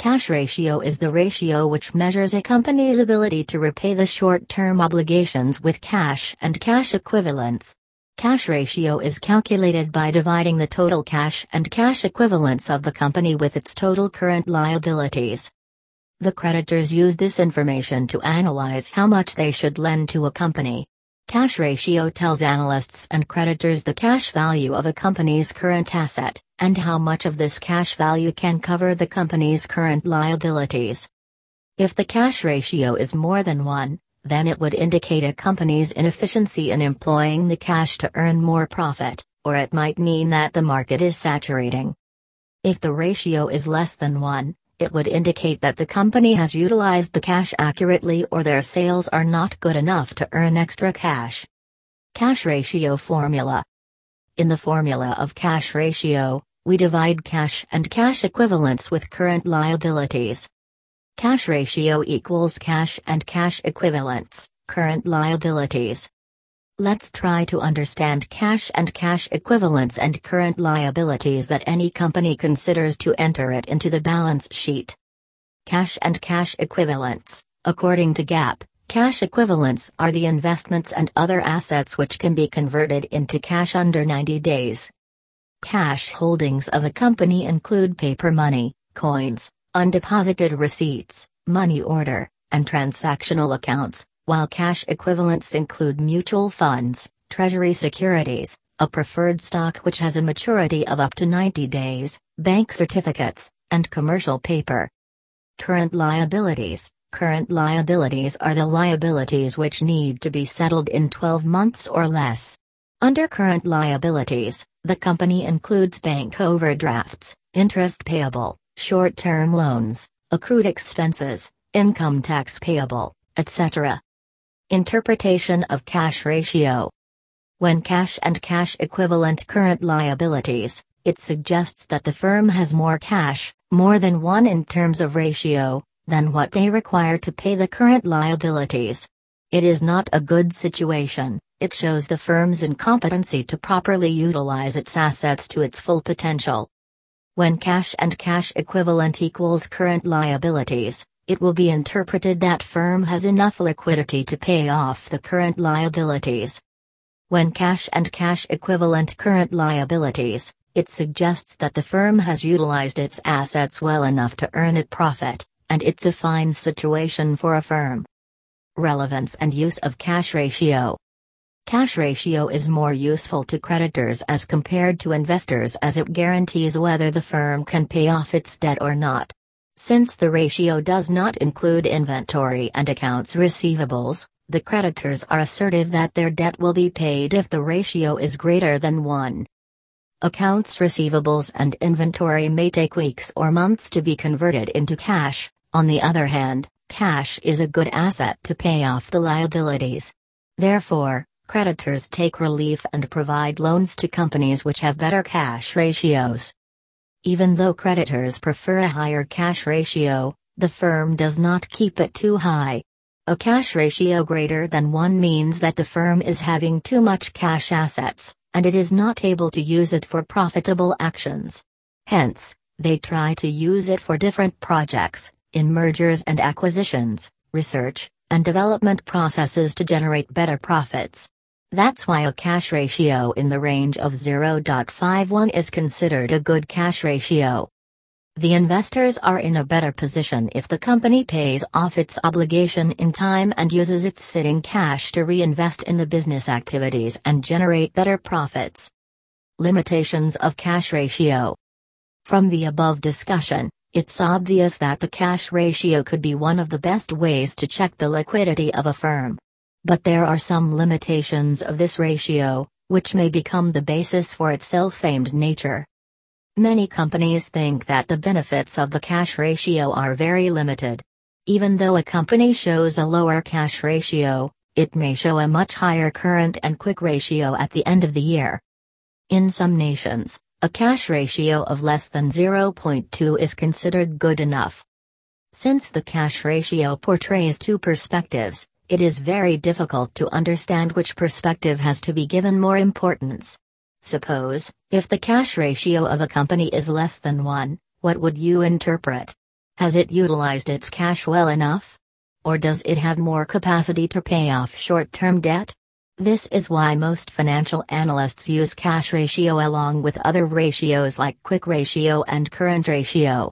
Cash ratio is the ratio which measures a company's ability to repay the short term obligations with cash and cash equivalents. Cash ratio is calculated by dividing the total cash and cash equivalents of the company with its total current liabilities. The creditors use this information to analyze how much they should lend to a company. Cash ratio tells analysts and creditors the cash value of a company's current asset and how much of this cash value can cover the company's current liabilities. If the cash ratio is more than 1, then it would indicate a company's inefficiency in employing the cash to earn more profit, or it might mean that the market is saturating. If the ratio is less than 1, it would indicate that the company has utilized the cash accurately or their sales are not good enough to earn extra cash. Cash Ratio Formula In the formula of cash ratio, we divide cash and cash equivalents with current liabilities. Cash ratio equals cash and cash equivalents, current liabilities. Let's try to understand cash and cash equivalents and current liabilities that any company considers to enter it into the balance sheet. Cash and cash equivalents, according to GAAP, cash equivalents are the investments and other assets which can be converted into cash under 90 days. Cash holdings of a company include paper money, coins, undeposited receipts, money order, and transactional accounts, while cash equivalents include mutual funds, treasury securities, a preferred stock which has a maturity of up to 90 days, bank certificates, and commercial paper. Current liabilities Current liabilities are the liabilities which need to be settled in 12 months or less. Under current liabilities, the company includes bank overdrafts, interest payable, short term loans, accrued expenses, income tax payable, etc. Interpretation of cash ratio. When cash and cash equivalent current liabilities, it suggests that the firm has more cash, more than one in terms of ratio, than what they require to pay the current liabilities. It is not a good situation, it shows the firm's incompetency to properly utilize its assets to its full potential. When cash and cash equivalent equals current liabilities, it will be interpreted that firm has enough liquidity to pay off the current liabilities. When cash and cash equivalent current liabilities, it suggests that the firm has utilized its assets well enough to earn a profit, and it's a fine situation for a firm. Relevance and use of cash ratio. Cash ratio is more useful to creditors as compared to investors as it guarantees whether the firm can pay off its debt or not. Since the ratio does not include inventory and accounts receivables, the creditors are assertive that their debt will be paid if the ratio is greater than 1. Accounts receivables and inventory may take weeks or months to be converted into cash, on the other hand, cash is a good asset to pay off the liabilities. Therefore, creditors take relief and provide loans to companies which have better cash ratios. Even though creditors prefer a higher cash ratio, the firm does not keep it too high. A cash ratio greater than 1 means that the firm is having too much cash assets, and it is not able to use it for profitable actions. Hence, they try to use it for different projects, in mergers and acquisitions, research, and development processes to generate better profits. That's why a cash ratio in the range of 0.51 is considered a good cash ratio. The investors are in a better position if the company pays off its obligation in time and uses its sitting cash to reinvest in the business activities and generate better profits. Limitations of cash ratio. From the above discussion, it's obvious that the cash ratio could be one of the best ways to check the liquidity of a firm. But there are some limitations of this ratio, which may become the basis for its self-famed nature. Many companies think that the benefits of the cash ratio are very limited. Even though a company shows a lower cash ratio, it may show a much higher current and quick ratio at the end of the year. In some nations, a cash ratio of less than 0.2 is considered good enough. Since the cash ratio portrays two perspectives, it is very difficult to understand which perspective has to be given more importance. Suppose, if the cash ratio of a company is less than 1, what would you interpret? Has it utilized its cash well enough? Or does it have more capacity to pay off short term debt? This is why most financial analysts use cash ratio along with other ratios like quick ratio and current ratio.